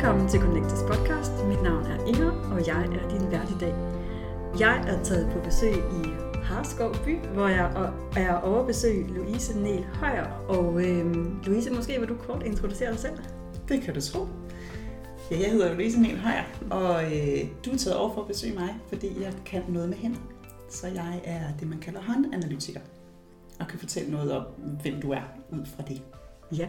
Velkommen til Connectors podcast. Mit navn er Inger, og jeg er din vært i dag. Jeg er taget på besøg i Harskov by, hvor jeg er over besøg Louise Nel Højer. Og øhm, Louise, måske vil du kort introducere dig selv? Det kan du tro. Ja, jeg hedder Louise Nel Højer, og øh, du er taget over for at besøge mig, fordi jeg kan noget med hænder. Så jeg er det, man kalder håndanalytiker, og kan fortælle noget om, hvem du er ud fra det. Ja,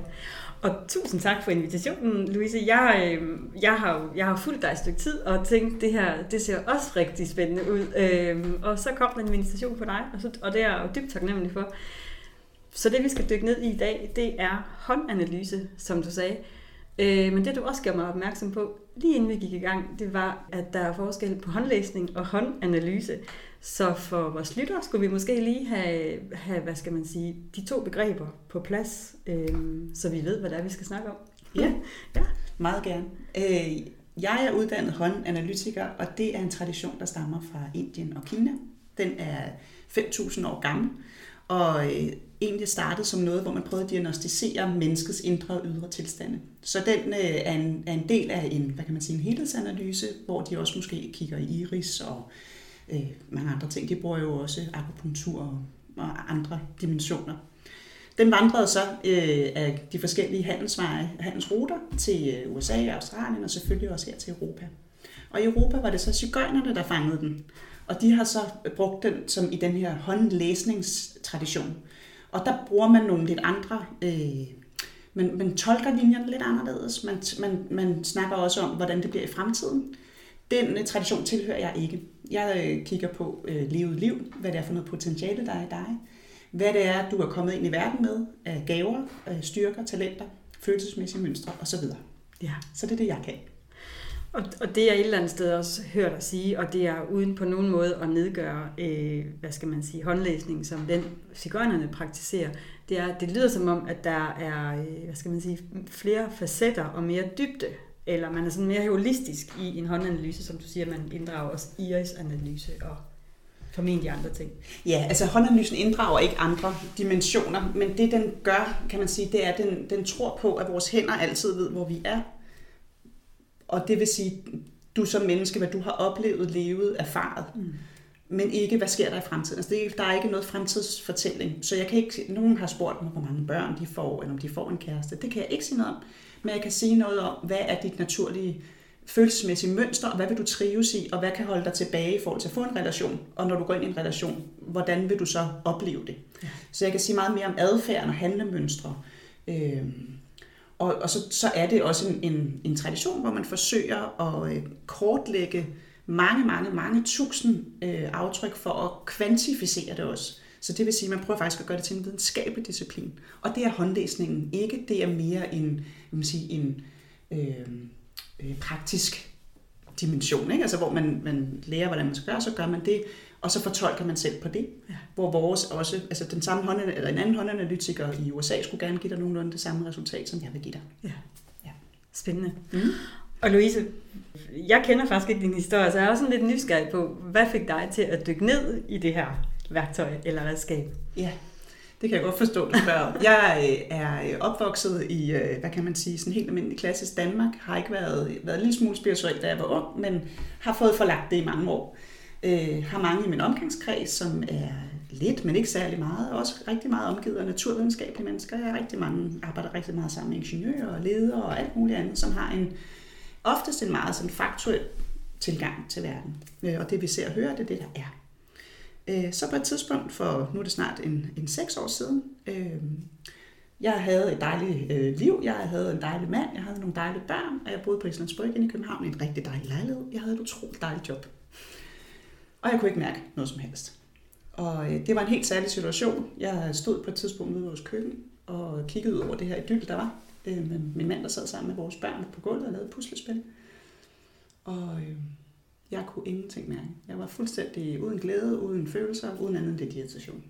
og tusind tak for invitationen, Louise. Jeg, øh, jeg, har, jeg har fulgt dig et stykke tid og tænkt, det her det ser også rigtig spændende ud. Øh, og så kom der en invitation på dig, og, så, og det er jeg jo dybt taknemmelig for. Så det, vi skal dykke ned i i dag, det er håndanalyse, som du sagde. Øh, men det, du også gjorde mig opmærksom på, lige inden vi gik i gang, det var, at der er forskel på håndlæsning og håndanalyse. Så for vores lyttere skulle vi måske lige have, have hvad skal man sige, de to begreber på plads, øh, så vi ved, hvad det er, vi skal snakke om. Ja, ja. meget gerne. Øh, jeg er uddannet håndanalytiker, og det er en tradition, der stammer fra Indien og Kina. Den er 5.000 år gammel, og øh, egentlig startede som noget, hvor man prøvede at diagnostisere menneskets indre og ydre tilstande. Så den øh, er, en, er en del af en, hvad kan man sige, en helhedsanalyse, hvor de også måske kigger i iris og øh, Øh, mange andre ting. De bruger jo også akupunktur og, og andre dimensioner. Den vandrede så øh, af de forskellige handelsveje, handelsruter til øh, USA og Australien og selvfølgelig også her til Europa. Og i Europa var det så cigøjnerne, der fangede den. Og de har så brugt den som i den her håndlæsningstradition. Og der bruger man nogle lidt andre, øh, man, man tolker linjerne lidt anderledes. Man, man, man snakker også om, hvordan det bliver i fremtiden. Den øh, tradition tilhører jeg ikke. Jeg øh, kigger på øh, levet liv, hvad det er for noget potentiale, der er i dig. Hvad det er, du er kommet ind i verden med af gaver, af styrker, talenter, følelsesmæssige mønstre osv. Ja. Så det er det, jeg kan. Og, og det er et eller andet sted også hørt dig sige, og det er uden på nogen måde at nedgøre, øh, hvad skal man sige, håndlæsning, som den cigøjnerne praktiserer, det er, det lyder som om, at der er, øh, hvad skal man sige, flere facetter og mere dybde, eller man er sådan mere holistisk i en håndanalyse, som du siger, man inddrager også iris-analyse og formentlig andre ting. Ja, altså håndanalysen inddrager ikke andre dimensioner, men det den gør, kan man sige, det er, at den, den tror på, at vores hænder altid ved, hvor vi er, og det vil sige, du som menneske, hvad du har oplevet, levet, erfaret. Mm. Men ikke, hvad sker der i fremtiden? Altså, det er, der er ikke noget fremtidsfortælling. Så jeg kan ikke, nogen har spurgt mig, hvor mange børn de får, eller om de får en kæreste. Det kan jeg ikke sige noget om. Men jeg kan sige noget om, hvad er dit naturlige følelsesmæssige mønster, og hvad vil du trives i, og hvad kan holde dig tilbage i forhold til at få en relation, og når du går ind i en relation, hvordan vil du så opleve det? Ja. Så jeg kan sige meget mere om adfærden og handlemønstre. Øh, og, og så, så er det også en, en, en tradition, hvor man forsøger at øh, kortlægge mange, mange, mange tusind øh, aftryk for at kvantificere det også. Så det vil sige, at man prøver faktisk at gøre det til en videnskabelig disciplin. Og det er håndlæsningen ikke. Det er mere en, man sige, en øh, øh, praktisk dimension, ikke? Altså, hvor man, man lærer, hvordan man skal gøre, så gør man det og så fortolker man selv på det. Ja. Hvor vores også, altså den samme hånd, eller en anden håndanalytiker i USA skulle gerne give dig nogenlunde det samme resultat, som jeg vil give dig. Ja. ja. Spændende. Mm. Og Louise, jeg kender faktisk ikke din historie, så jeg er også lidt nysgerrig på, hvad fik dig til at dykke ned i det her værktøj eller redskab? Ja, det kan jeg godt forstå, du spørger Jeg øh, er øh, opvokset i, øh, hvad kan man sige, sådan helt almindelig klassisk Danmark. Har ikke været, været en lille smule spirituel, da jeg var ung, men har fået forlagt det i mange år. Øh, har mange i min omgangskreds, som er lidt, men ikke særlig meget. Også rigtig meget omgivet af naturvidenskabelige mennesker. Jeg har rigtig mange, arbejder rigtig meget sammen med ingeniører og ledere og alt muligt andet, som har en oftest en meget sådan faktuel tilgang til verden. Øh, og det vi ser og hører, det er det, der er. Øh, så på et tidspunkt for, nu er det snart en, en seks år siden, øh, jeg havde et dejligt øh, liv, jeg havde en dejlig mand, jeg havde nogle dejlige børn, og jeg boede på Islands Brygge i København i en rigtig dejlig lejlighed. Jeg havde et utroligt dejligt job. Og jeg kunne ikke mærke noget som helst. Og øh, det var en helt særlig situation. Jeg stod på et tidspunkt ude i vores køkken og kiggede ud over det her idyll, der var. Øh, med min mand, der sad sammen med vores børn på gulvet og lavede puslespil. Og øh, jeg kunne ingenting mærke. Jeg var fuldstændig uden glæde, uden følelser, uden andet end det irritation.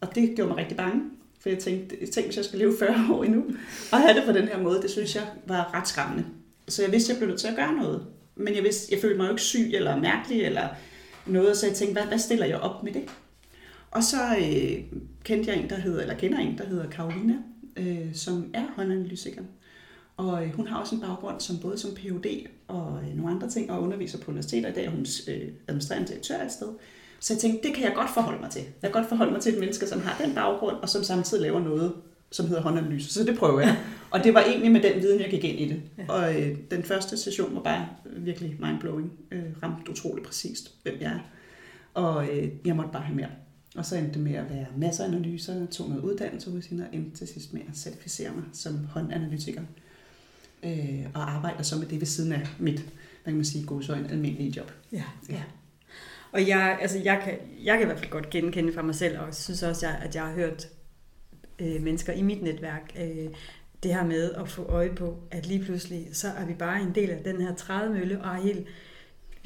Og det gjorde mig rigtig bange, for jeg tænkte, jeg tænkte, hvis jeg skal leve 40 år endnu, og have det på den her måde, det synes jeg var ret skræmmende. Så jeg vidste, at jeg blev nødt til at gøre noget. Men jeg, vidste, jeg følte mig jo ikke syg eller mærkelig eller noget, så jeg tænkte, hvad, hvad stiller jeg op med det? Og så øh, kendte jeg en, der hedder, eller kender en, der hedder Karolina, øh, som er håndanalytiker. Og øh, hun har også en baggrund som både som Ph.D. og øh, nogle andre ting, og underviser på universiteter. I dag er hun øh, administrerende direktør et sted. Så jeg tænkte, det kan jeg godt forholde mig til. Jeg kan godt forholde mig til et menneske, som har den baggrund, og som samtidig laver noget, som hedder håndanalyse. Så det prøver jeg. Og det var egentlig med den viden, jeg gik ind i det. Og øh, den første session var bare virkelig mindblowing. Øh, ramte utroligt præcist, hvem jeg er. Og øh, jeg måtte bare have mere. Og så endte det med at være masser af analyser, tog noget uddannelse hos hende, og endte til sidst med at certificere mig som håndanalytiker. Øh, og arbejder så med det ved siden af mit, hvad kan man sige, godsøjne almindelige job. Ja, ja. Og jeg, altså jeg, kan, jeg kan i hvert fald godt genkende fra mig selv, og synes også, at jeg har hørt øh, mennesker i mit netværk, øh, det her med at få øje på, at lige pludselig, så er vi bare en del af den her trædemølle, og er helt,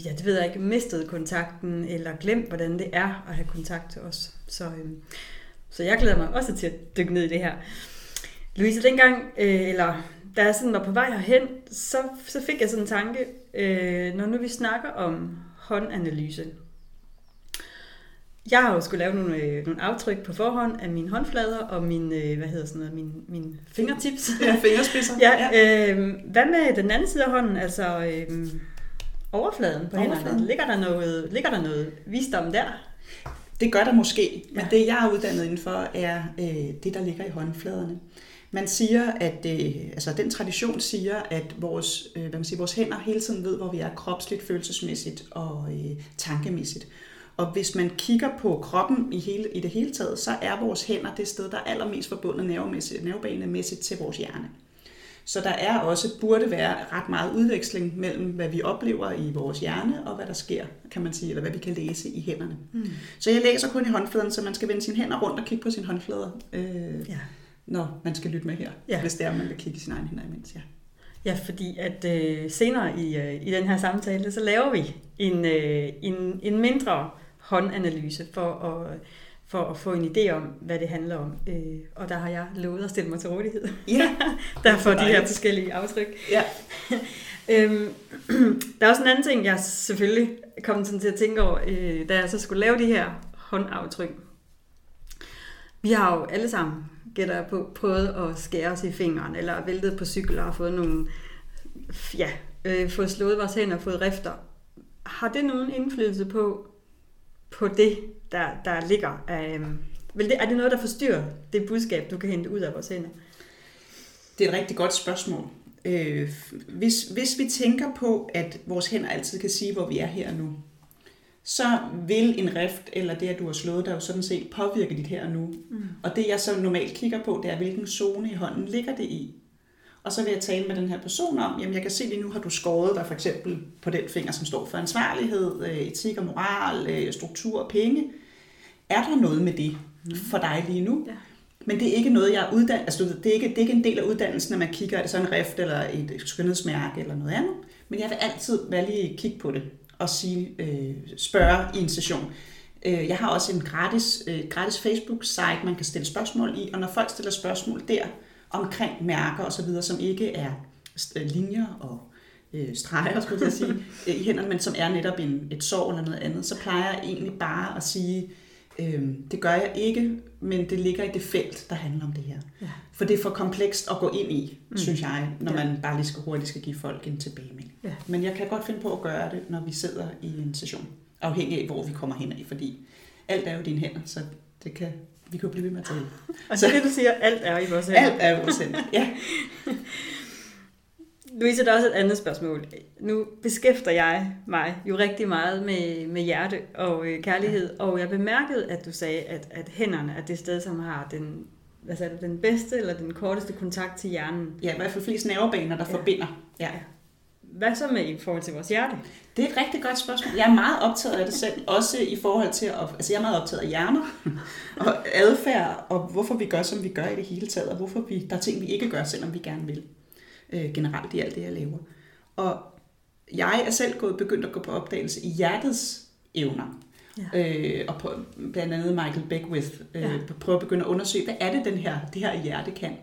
ja, det ved jeg ikke, mistet kontakten, eller glemt, hvordan det er at have kontakt til os. Så, øh, så jeg glæder mig også til at dykke ned i det her. Louise, dengang, øh, eller da jeg sådan var på vej herhen, så, så fik jeg sådan en tanke, øh, når nu vi snakker om håndanalyse, jeg har jo skulle lave nogle, øh, nogle aftryk på forhånd af mine håndflader og min, øh, hvad hedder sådan noget, min, min fingertips. Ja, fingerspidser. ja, øh, hvad med den anden side af hånden, altså øh, overfladen på overfladen. hænderne? Ligger der, noget, ligger der noget visdom der? Det gør der måske, men ja. det jeg er uddannet indenfor er øh, det, der ligger i håndfladerne. Man siger, at øh, altså den tradition siger, at vores, øh, hvad man siger, vores hænder hele tiden ved, hvor vi er kropsligt, følelsesmæssigt og øh, tankemæssigt. Og hvis man kigger på kroppen i, hele, i det hele taget, så er vores hænder det sted, der er allermest forbundet nervemæssigt, nervebanemæssigt til vores hjerne. Så der er også, burde være ret meget udveksling mellem, hvad vi oplever i vores hjerne, og hvad der sker, kan man sige, eller hvad vi kan læse i hænderne. Mm. Så jeg læser kun i håndfladen, så man skal vende sine hænder rundt og kigge på sine håndflader, øh, ja. når man skal lytte med her, ja. hvis det er, man vil kigge i sine egne hænder imens. Ja. Ja, fordi at øh, senere i, øh, i den her samtale, så laver vi en, øh, en, en mindre håndanalyse for at, for at få en idé om, hvad det handler om. Øh, og der har jeg lovet at stille mig til rådighed. Ja. Derfor de her forskellige aftryk. Ja. øhm, der er også en anden ting, jeg selvfølgelig kom sådan til at tænke over, øh, da jeg så skulle lave de her håndaftryk. Vi har jo alle sammen, gætter jeg på, prøvet at skære os i fingeren, eller væltet på cykel og fået nogle, ja, øh, fået slået vores hænder og fået rifter. Har det nogen indflydelse på, på det, der, der ligger? Øhm, vil det, er det noget, der forstyrrer det budskab, du kan hente ud af vores hænder? Det er et rigtig godt spørgsmål. Øh, hvis, hvis vi tænker på, at vores hænder altid kan sige, hvor vi er her nu, så vil en rift, eller det, at du har slået dig, jo sådan set påvirke dit her og nu. Mm. Og det, jeg så normalt kigger på, det er, hvilken zone i hånden ligger det i. Og så vil jeg tale med den her person om, jamen jeg kan se lige nu, har du skåret dig for eksempel på den finger, som står for ansvarlighed, øh, etik og moral, øh, struktur og penge. Er der noget med det for dig lige nu? Ja. Men det er ikke noget, jeg er uddannet, altså det er, ikke, det er ikke en del af uddannelsen, når man kigger, er det så en rift eller et skønhedsmærke eller noget andet. Men jeg vil altid være lige kigge på det og sige, øh, spørge i en session. Jeg har også en gratis, gratis Facebook-site, man kan stille spørgsmål i, og når folk stiller spørgsmål der, omkring mærker og så videre, som ikke er øh, linjer og øh, streger, skulle jeg sige, øh, i hænderne, men som er netop en, et sår eller noget andet, så plejer jeg egentlig bare at sige, øh, det gør jeg ikke, men det ligger i det felt, der handler om det her. Ja. For det er for komplekst at gå ind i, mm. synes jeg, når ja. man bare lige skal hurtigt skal give folk en tilbagemelding. Ja. Men jeg kan godt finde på at gøre det, når vi sidder i en session, afhængig af, hvor vi kommer hen af, fordi alt er jo dine hænder, så det kan vi kan blive ved med at tale. Og så det, du siger, alt er i vores hænder. Alt er i vores hænder, ja. Louise, der er også et andet spørgsmål. Nu beskæfter jeg mig jo rigtig meget med, med hjerte og øh, kærlighed, ja. og jeg bemærkede, at du sagde, at, at hænderne er det sted, som har den, hvad sagde du, den bedste eller den korteste kontakt til hjernen. Ja, i hvert fald flest nervebaner, der ja. forbinder. Ja. Hvad så med i forhold til vores hjerte? Det er et rigtig godt spørgsmål. Jeg er meget optaget af det selv, også i forhold til, at, altså jeg er meget optaget af hjerner og adfærd, og hvorfor vi gør, som vi gør i det hele taget, og hvorfor vi, der er ting, vi ikke gør, selvom vi gerne vil, øh, generelt i alt det, jeg laver. Og jeg er selv gået, begyndt at gå på opdagelse i hjertets evner. Ja. Øh, og på, blandt andet Michael Beckwith øh, ja. prøver at begynde at undersøge, hvad er det, den her, det her hjerte kan.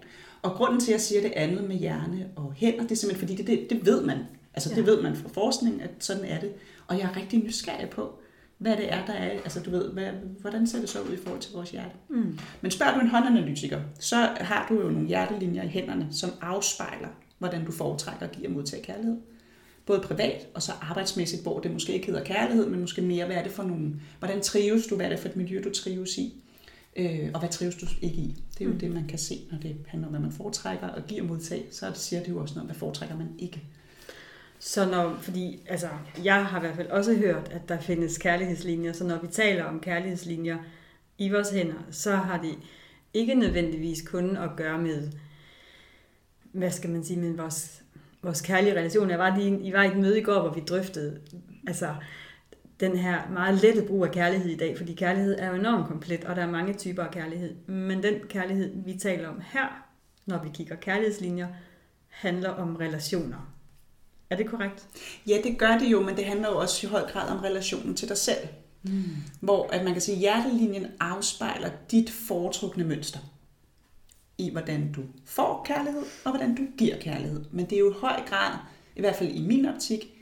Og grunden til, at jeg siger det andet med hjerne og hænder, det er simpelthen fordi, det, det, det ved man. Altså ja. det ved man fra forskning, at sådan er det. Og jeg er rigtig nysgerrig på, hvad det er, der er. Altså du ved, hvad, hvordan ser det så ud i forhold til vores hjerte? Mm. Men spørger du en håndanalytiker, så har du jo nogle hjertelinjer i hænderne, som afspejler, hvordan du foretrækker at give og modtage kærlighed. Både privat og så arbejdsmæssigt, hvor det måske ikke hedder kærlighed, men måske mere, hvad er det for nogle, hvordan trives du, hvad er det for et miljø, du trives i, øh, og hvad trives du ikke i. Det er jo mm. det, man kan se, når det handler om, hvad man foretrækker og giver og modtage, så siger det jo også noget om, hvad foretrækker man ikke. Så når, fordi altså, jeg har i hvert fald også hørt, at der findes kærlighedslinjer, så når vi taler om kærlighedslinjer i vores hænder, så har det ikke nødvendigvis kun at gøre med, hvad skal man sige, med vores, vores kærlige relation. Jeg var lige, I var i et møde i går, hvor vi drøftede altså, den her meget lette brug af kærlighed i dag, fordi kærlighed er jo enormt komplet, og der er mange typer af kærlighed. Men den kærlighed, vi taler om her, når vi kigger kærlighedslinjer, handler om relationer. Er det korrekt? Ja, det gør det jo, men det handler jo også i høj grad om relationen til dig selv. Mm. Hvor at man kan sige, at hjertelinjen afspejler dit foretrukne mønster i, hvordan du får kærlighed, og hvordan du giver kærlighed. Men det er jo i høj grad, i hvert fald i min optik,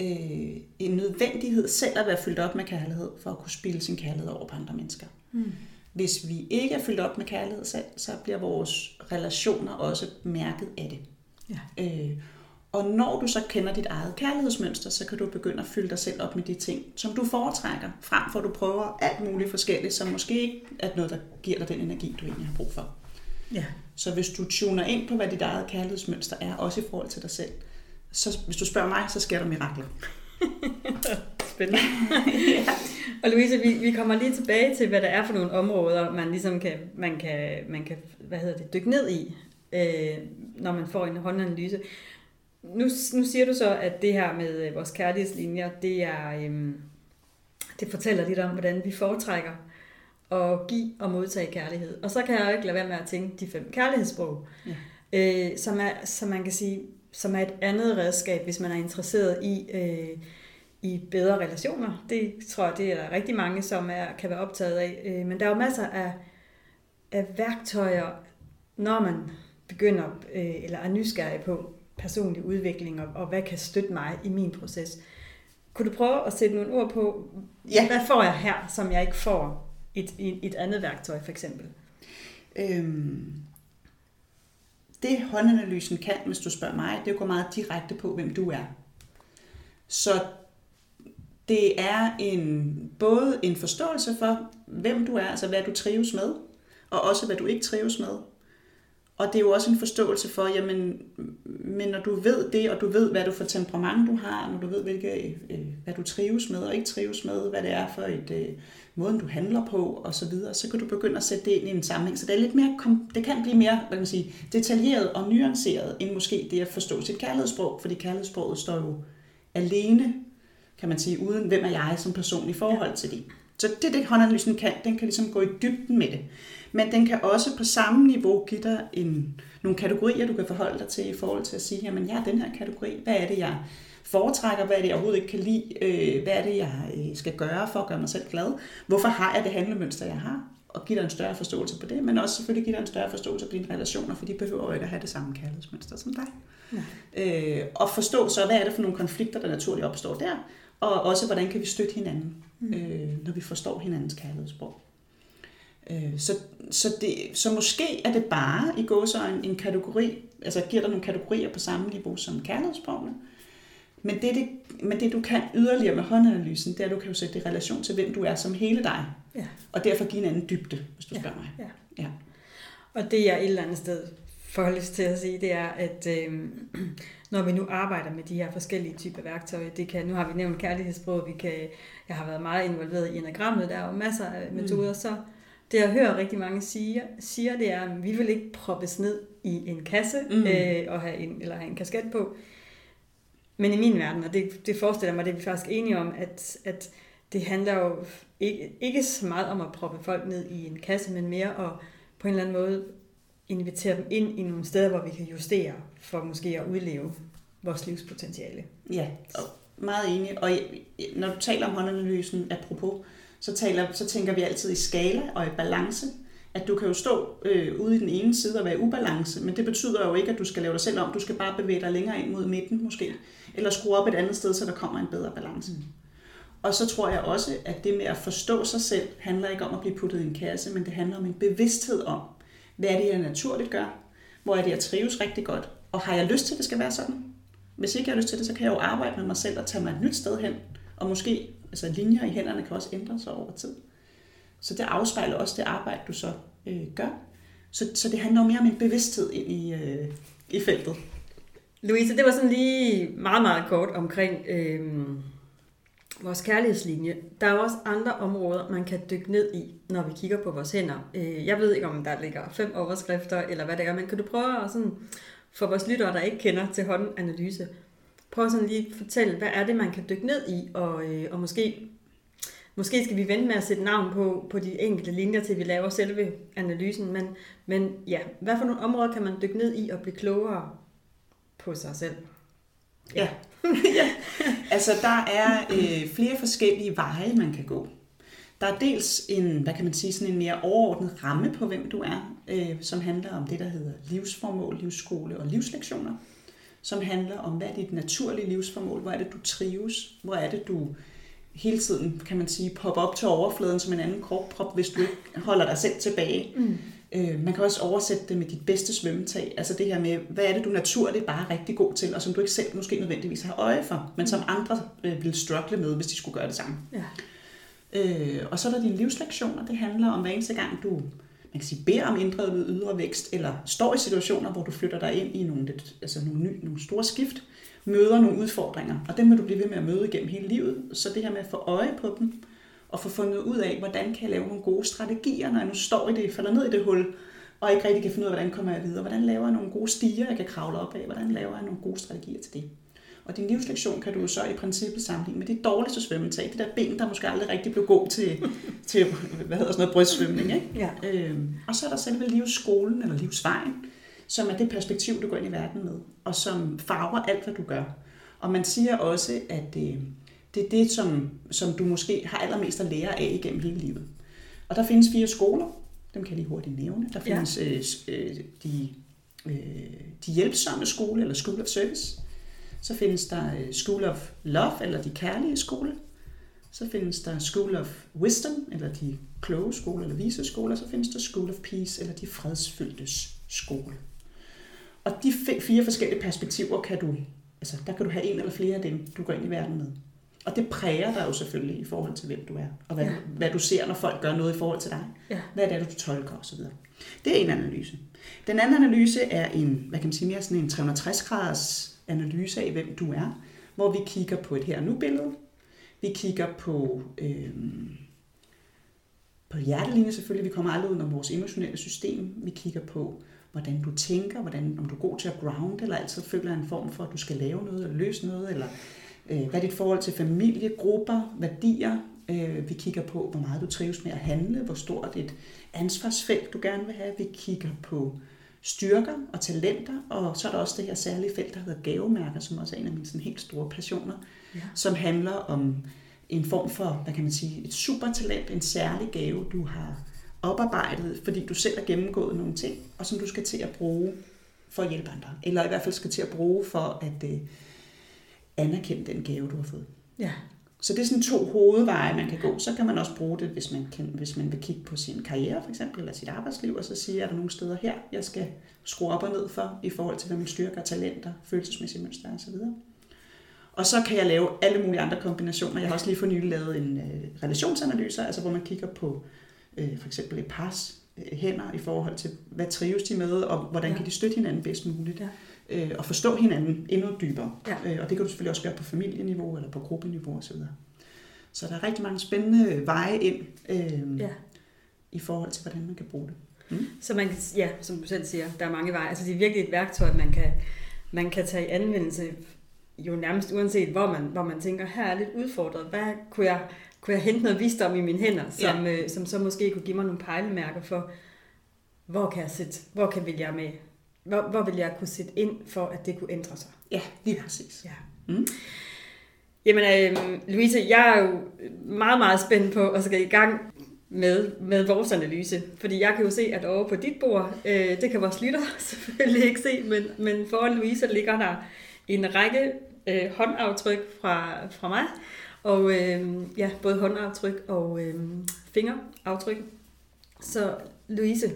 øh, en nødvendighed selv at være fyldt op med kærlighed, for at kunne spille sin kærlighed over på andre mennesker. Mm. Hvis vi ikke er fyldt op med kærlighed selv, så bliver vores relationer også mærket af det. Ja. Øh, og når du så kender dit eget kærlighedsmønster, så kan du begynde at fylde dig selv op med de ting, som du foretrækker, frem for at du prøver alt muligt forskelligt, som måske ikke er noget, der giver dig den energi, du egentlig har brug for. Ja. Så hvis du tuner ind på, hvad dit eget kærlighedsmønster er, også i forhold til dig selv, så hvis du spørger mig, så sker der mirakler. Spændende. ja. Og Louise, vi, vi kommer lige tilbage til, hvad der er for nogle områder, man ligesom kan, man kan, man kan hvad hedder det, dykke ned i, øh, når man får en håndanalyse. Nu, nu siger du så, at det her med øh, vores kærlighedslinjer, det er, øhm, det fortæller lidt om, hvordan vi foretrækker at give og modtage kærlighed. Og så kan jeg jo ikke lade være med at tænke de fem kærlighedssprog, ja. øh, som, er, som man kan sige, som er et andet redskab, hvis man er interesseret i, øh, i bedre relationer. Det tror jeg, det er der rigtig mange, som er, kan være optaget af. Øh, men der er jo masser af, af værktøjer, når man begynder øh, eller er nysgerrig på, personlig udvikling, og, og hvad kan støtte mig i min proces. Kunne du prøve at sætte nogle ord på, ja. hvad får jeg her, som jeg ikke får et, et, et andet værktøj for eksempel? Øhm, det håndanalysen kan, hvis du spørger mig, det går meget direkte på, hvem du er. Så det er en, både en forståelse for, hvem du er, altså hvad du trives med, og også hvad du ikke trives med. Og det er jo også en forståelse for, jamen, men når du ved det, og du ved, hvad du for temperament du har, når du ved, hvilke, øh, hvad du trives med og ikke trives med, hvad det er for et øh, måden, du handler på, og så videre, så kan du begynde at sætte det ind i en sammenhæng. Så det, er lidt mere, det kan blive mere hvad kan man sige, detaljeret og nuanceret, end måske det at forstå sit kærlighedssprog, fordi kærlighedssproget står jo alene, kan man sige, uden hvem er jeg som person i forhold til det. Så det, det håndanalysen kan, den kan ligesom gå i dybden med det. Men den kan også på samme niveau give dig en, nogle kategorier, du kan forholde dig til i forhold til at sige, jamen jeg er den her kategori, hvad er det, jeg foretrækker, hvad er det, jeg overhovedet ikke kan lide, øh, hvad er det, jeg øh, skal gøre for at gøre mig selv glad, hvorfor har jeg det handlemønster, jeg har, og give dig en større forståelse på det, men også selvfølgelig give dig en større forståelse på dine relationer, for de behøver jo ikke at have det samme kærlighedsmønster som dig. Ja. Øh, og forstå så, hvad er det for nogle konflikter, der naturligt opstår der, og også hvordan kan vi støtte hinanden, mm. øh, når vi forstår hinandens kærlighedssprog. Øh, så, så, det, så måske er det bare i så en, kategori, altså giver der nogle kategorier på samme niveau som kærlighedssprogene. Men det, det, men det du kan yderligere med håndanalysen, det er, at du kan jo sætte det i relation til, hvem du er som hele dig. Ja. Og derfor give en anden dybde, hvis du ja. spørger mig. Ja. ja. Og det jeg et eller andet sted får lyst til at sige, det er, at øh, når vi nu arbejder med de her forskellige typer værktøjer, det kan, nu har vi nævnt kærlighedssprog, vi kan, jeg har været meget involveret i enagrammet, der er jo masser af metoder, mm. så det jeg hører rigtig mange siger, siger det er, at vi vil ikke proppes ned i en kasse mm. øh, og have en, eller have en kasket på. Men i min verden, og det, det forestiller mig, det er vi faktisk enige om, at, at det handler jo ikke, ikke så meget om at proppe folk ned i en kasse, men mere at på en eller anden måde invitere dem ind i nogle steder, hvor vi kan justere for måske at udleve vores livspotentiale. Ja, og meget enig. Og når du taler om håndanalysen, apropos, så, taler, så tænker vi altid i skala og i balance. At du kan jo stå øh, ude i den ene side og være i ubalance, men det betyder jo ikke, at du skal lave dig selv om. Du skal bare bevæge dig længere ind mod midten måske. Eller skrue op et andet sted, så der kommer en bedre balance. Mm. Og så tror jeg også, at det med at forstå sig selv, handler ikke om at blive puttet i en kasse, men det handler om en bevidsthed om, hvad er det, jeg naturligt gør, hvor er det, jeg trives rigtig godt, Og har jeg lyst til, at det skal være sådan? Hvis ikke jeg har lyst til det, så kan jeg jo arbejde med mig selv og tage mig et nyt sted hen. Og måske, altså linjer i hænderne kan også ændre sig over tid. Så det afspejler også det arbejde, du så øh, gør. Så, så det handler jo mere om en bevidsthed ind i, øh, i feltet. Louise, det var sådan lige meget, meget kort omkring øh, vores kærlighedslinje. Der er også andre områder, man kan dykke ned i, når vi kigger på vores hænder. Øh, jeg ved ikke, om der ligger fem overskrifter, eller hvad det er, men kan du prøve at sådan, for vores lyttere, der ikke kender til håndanalyse, prøv sådan lige at fortælle, hvad er det, man kan dykke ned i, og, øh, og måske, måske skal vi vente med at sætte navn på, på de enkelte linjer, til vi laver selve analysen, men, men ja, hvad for nogle områder kan man dykke ned i og blive klogere på sig selv? Ja, ja. altså der er øh, flere forskellige veje, man kan gå. Der er dels en, hvad kan man sige, sådan en mere overordnet ramme på, hvem du er, øh, som handler om det, der hedder livsformål, livsskole og livslektioner, som handler om, hvad er dit naturlige livsformål, hvor er det, du trives, hvor er det, du hele tiden, kan man sige, popper op til overfladen som en anden krop, hvis du ikke holder dig selv tilbage. Mm. Øh, man kan også oversætte det med dit bedste svømmetag. Altså det her med, hvad er det, du naturligt bare er rigtig god til, og som du ikke selv måske nødvendigvis har øje for, men som andre øh, vil struggle med, hvis de skulle gøre det samme. Ja. Øh, og så er der dine livslektioner. Det handler om hver eneste gang, du man kan sige, beder om indre ydre vækst, eller står i situationer, hvor du flytter dig ind i nogle, lidt, altså nogle, ny, nogle store skift, møder nogle udfordringer, og dem vil du blive ved med at møde igennem hele livet. Så det her med at få øje på dem, og få fundet ud af, hvordan kan jeg lave nogle gode strategier, når jeg nu står i det, falder ned i det hul, og ikke rigtig kan finde ud af, hvordan kommer jeg videre. Hvordan laver jeg nogle gode stiger, jeg kan kravle op af? Hvordan laver jeg nogle gode strategier til det? Og din livslektion kan du så i princippet sammenligne med dit dårligste svømmetag. Det der ben, der måske aldrig rigtig blev god til, til hvad hedder sådan noget, brystsvømning. Ikke? Ja. Øhm, og så er der selve livsskolen eller livsvejen, som er det perspektiv, du går ind i verden med, og som farver alt, hvad du gør. Og man siger også, at øh, det er det, som, som du måske har allermest at lære af igennem hele livet. Og der findes fire skoler, dem kan jeg lige hurtigt nævne. Der findes ja. øh, øh de, øh, de hjælpsomme skole, eller School of Service. Så findes der øh, School of Love, eller de kærlige skole. Så findes der School of Wisdom, eller de kloge skole, eller vise skole. Og så findes der School of Peace, eller de fredsfyldtes skole. Og de fire forskellige perspektiver kan du, altså der kan du have en eller flere af dem, du går ind i verden med. Og det præger dig jo selvfølgelig i forhold til, hvem du er, og hvad, ja. hvad du ser, når folk gør noget i forhold til dig. Ja. Hvad er det, du tolker osv. Det er en analyse. Den anden analyse er en, hvad kan man sige, mere sådan en 360-graders analyse af, hvem du er, hvor vi kigger på et her nu billede. Vi kigger på, øh, på hjertelinjer selvfølgelig. Vi kommer aldrig ud om vores emotionelle system. Vi kigger på, hvordan du tænker, hvordan, om du er god til at ground, eller altid føler en form for, at du skal lave noget, eller løse noget, eller øh, hvad er dit forhold til familie, grupper, værdier. Øh, vi kigger på, hvor meget du trives med at handle, hvor stort et ansvarsfelt du gerne vil have. Vi kigger på styrker og talenter, og så er der også det her særlige felt, der hedder gavemærker, som også er en af mine sådan helt store passioner, ja. som handler om en form for, hvad kan man sige, et supertalent, en særlig gave, du har oparbejdet, fordi du selv har gennemgået nogle ting, og som du skal til at bruge for at hjælpe andre. Eller i hvert fald skal til at bruge for at øh, anerkende den gave, du har fået. Ja. Så det er sådan to hovedveje, man kan gå. Så kan man også bruge det, hvis man, kan, hvis man vil kigge på sin karriere for eksempel, eller sit arbejdsliv, og så sige, er der nogle steder her, jeg skal skrue op og ned for, i forhold til, hvad min styrker, talenter, følelsesmæssige mønstre osv. Og så kan jeg lave alle mulige andre kombinationer. Jeg har også lige for nylig lavet en øh, relationsanalyse, altså hvor man kigger på øh, for eksempel et pars øh, hænder i forhold til, hvad trives de med, og hvordan ja. kan de støtte hinanden bedst muligt. Ja øh, og forstå hinanden endnu dybere. Ja. Øh, og det kan du selvfølgelig også gøre på familieniveau eller på gruppeniveau osv. Så der er rigtig mange spændende veje ind øh, ja. i forhold til, hvordan man kan bruge det. Mm. Så man kan, ja, som du selv siger, der er mange veje. Altså det er virkelig et værktøj, man kan, man kan tage i anvendelse, jo nærmest uanset hvor man, hvor man tænker, her er lidt udfordret. Hvad kunne jeg, kunne jeg hente noget visdom i mine hænder, som, ja. øh, som så måske kunne give mig nogle pejlemærker for, hvor kan jeg sætte, hvor kan vil jeg med hvor, hvor vil jeg kunne sætte ind for, at det kunne ændre sig? Ja, lige præcis. Ja. Mm. Jamen, øh, Louise, jeg er jo meget, meget spændt på at skal i gang med, med vores analyse. Fordi jeg kan jo se, at over på dit bord, øh, det kan vores lytter selvfølgelig ikke se, men, men foran Louise ligger der en række øh, håndaftryk fra, fra mig. Og øh, ja, både håndaftryk og øh, fingeraftryk. Så Louise,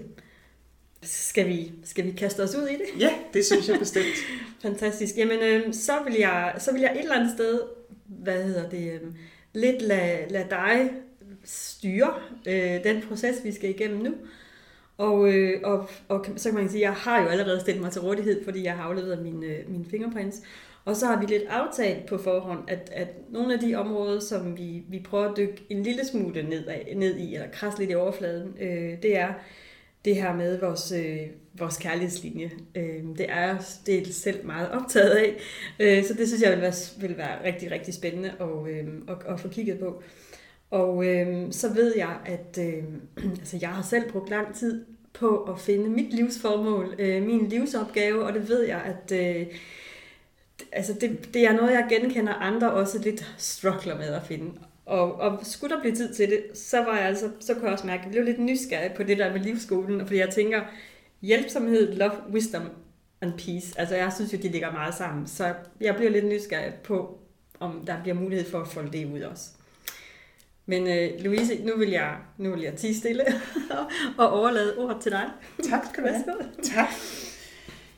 Skal vi, skal vi kaste os ud i det? Ja, det synes jeg bestemt. Fantastisk. Jamen, øh, så, vil jeg, så vil jeg et eller andet sted, hvad hedder det, øh, lidt lade, lad dig styre øh, den proces, vi skal igennem nu. Og, øh, og, og så kan man sige, at jeg har jo allerede stillet mig til rådighed, fordi jeg har afleveret mine, øh, mine fingerprints. Og så har vi lidt aftalt på forhånd, at, at nogle af de områder, som vi, vi prøver at dykke en lille smule ned, af, ned i, eller krasse lidt i overfladen, øh, det er det her med vores, øh, vores kærlighedslinje. Øh, det er jeg er selv meget optaget af, øh, så det synes jeg vil være, vil være rigtig, rigtig spændende at, øh, at, at få kigget på. Og øh, så ved jeg, at øh, altså jeg har selv brugt lang tid på at finde mit livsformål, øh, min livsopgave, og det ved jeg, at øh, altså det, det er noget, jeg genkender andre også lidt struggler med at finde. Og, og skulle der blive tid til det, så var jeg altså, så kunne jeg også mærke, at jeg blev lidt nysgerrig på det der med livsskolen, fordi jeg tænker, hjælpsomhed, love, wisdom and peace, altså jeg synes jo, de ligger meget sammen, så jeg bliver lidt nysgerrig på, om der bliver mulighed for at folde det ud også. Men øh, Louise, nu vil jeg, nu vil jeg tige stille og overlade ordet til dig. Tak skal du have. Tak.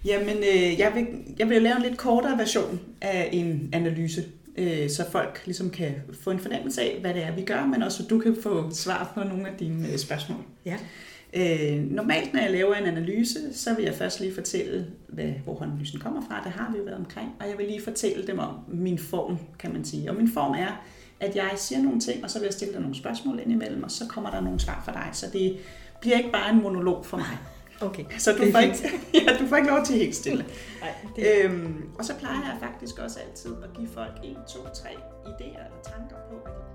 Jamen, øh, jeg, vil, jeg vil lave en lidt kortere version af en analyse, øh, så folk ligesom kan få en fornemmelse af, hvad det er, vi gør, men også så du kan få svar på nogle af dine øh, spørgsmål. Ja. Øh, normalt, når jeg laver en analyse, så vil jeg først lige fortælle, hvad, hvor analysen kommer fra. Det har vi jo været omkring. Og jeg vil lige fortælle dem om min form, kan man sige. Og min form er, at jeg siger nogle ting, og så vil jeg stille dig nogle spørgsmål ind imellem, og så kommer der nogle svar fra dig. Så det bliver ikke bare en monolog for mig. Okay. Så du får, ikke, ja, du får ikke lov til helt stille. Nej, det... øhm, og så plejer jeg faktisk også altid at give folk en, to, tre idéer eller tanker på, hvad de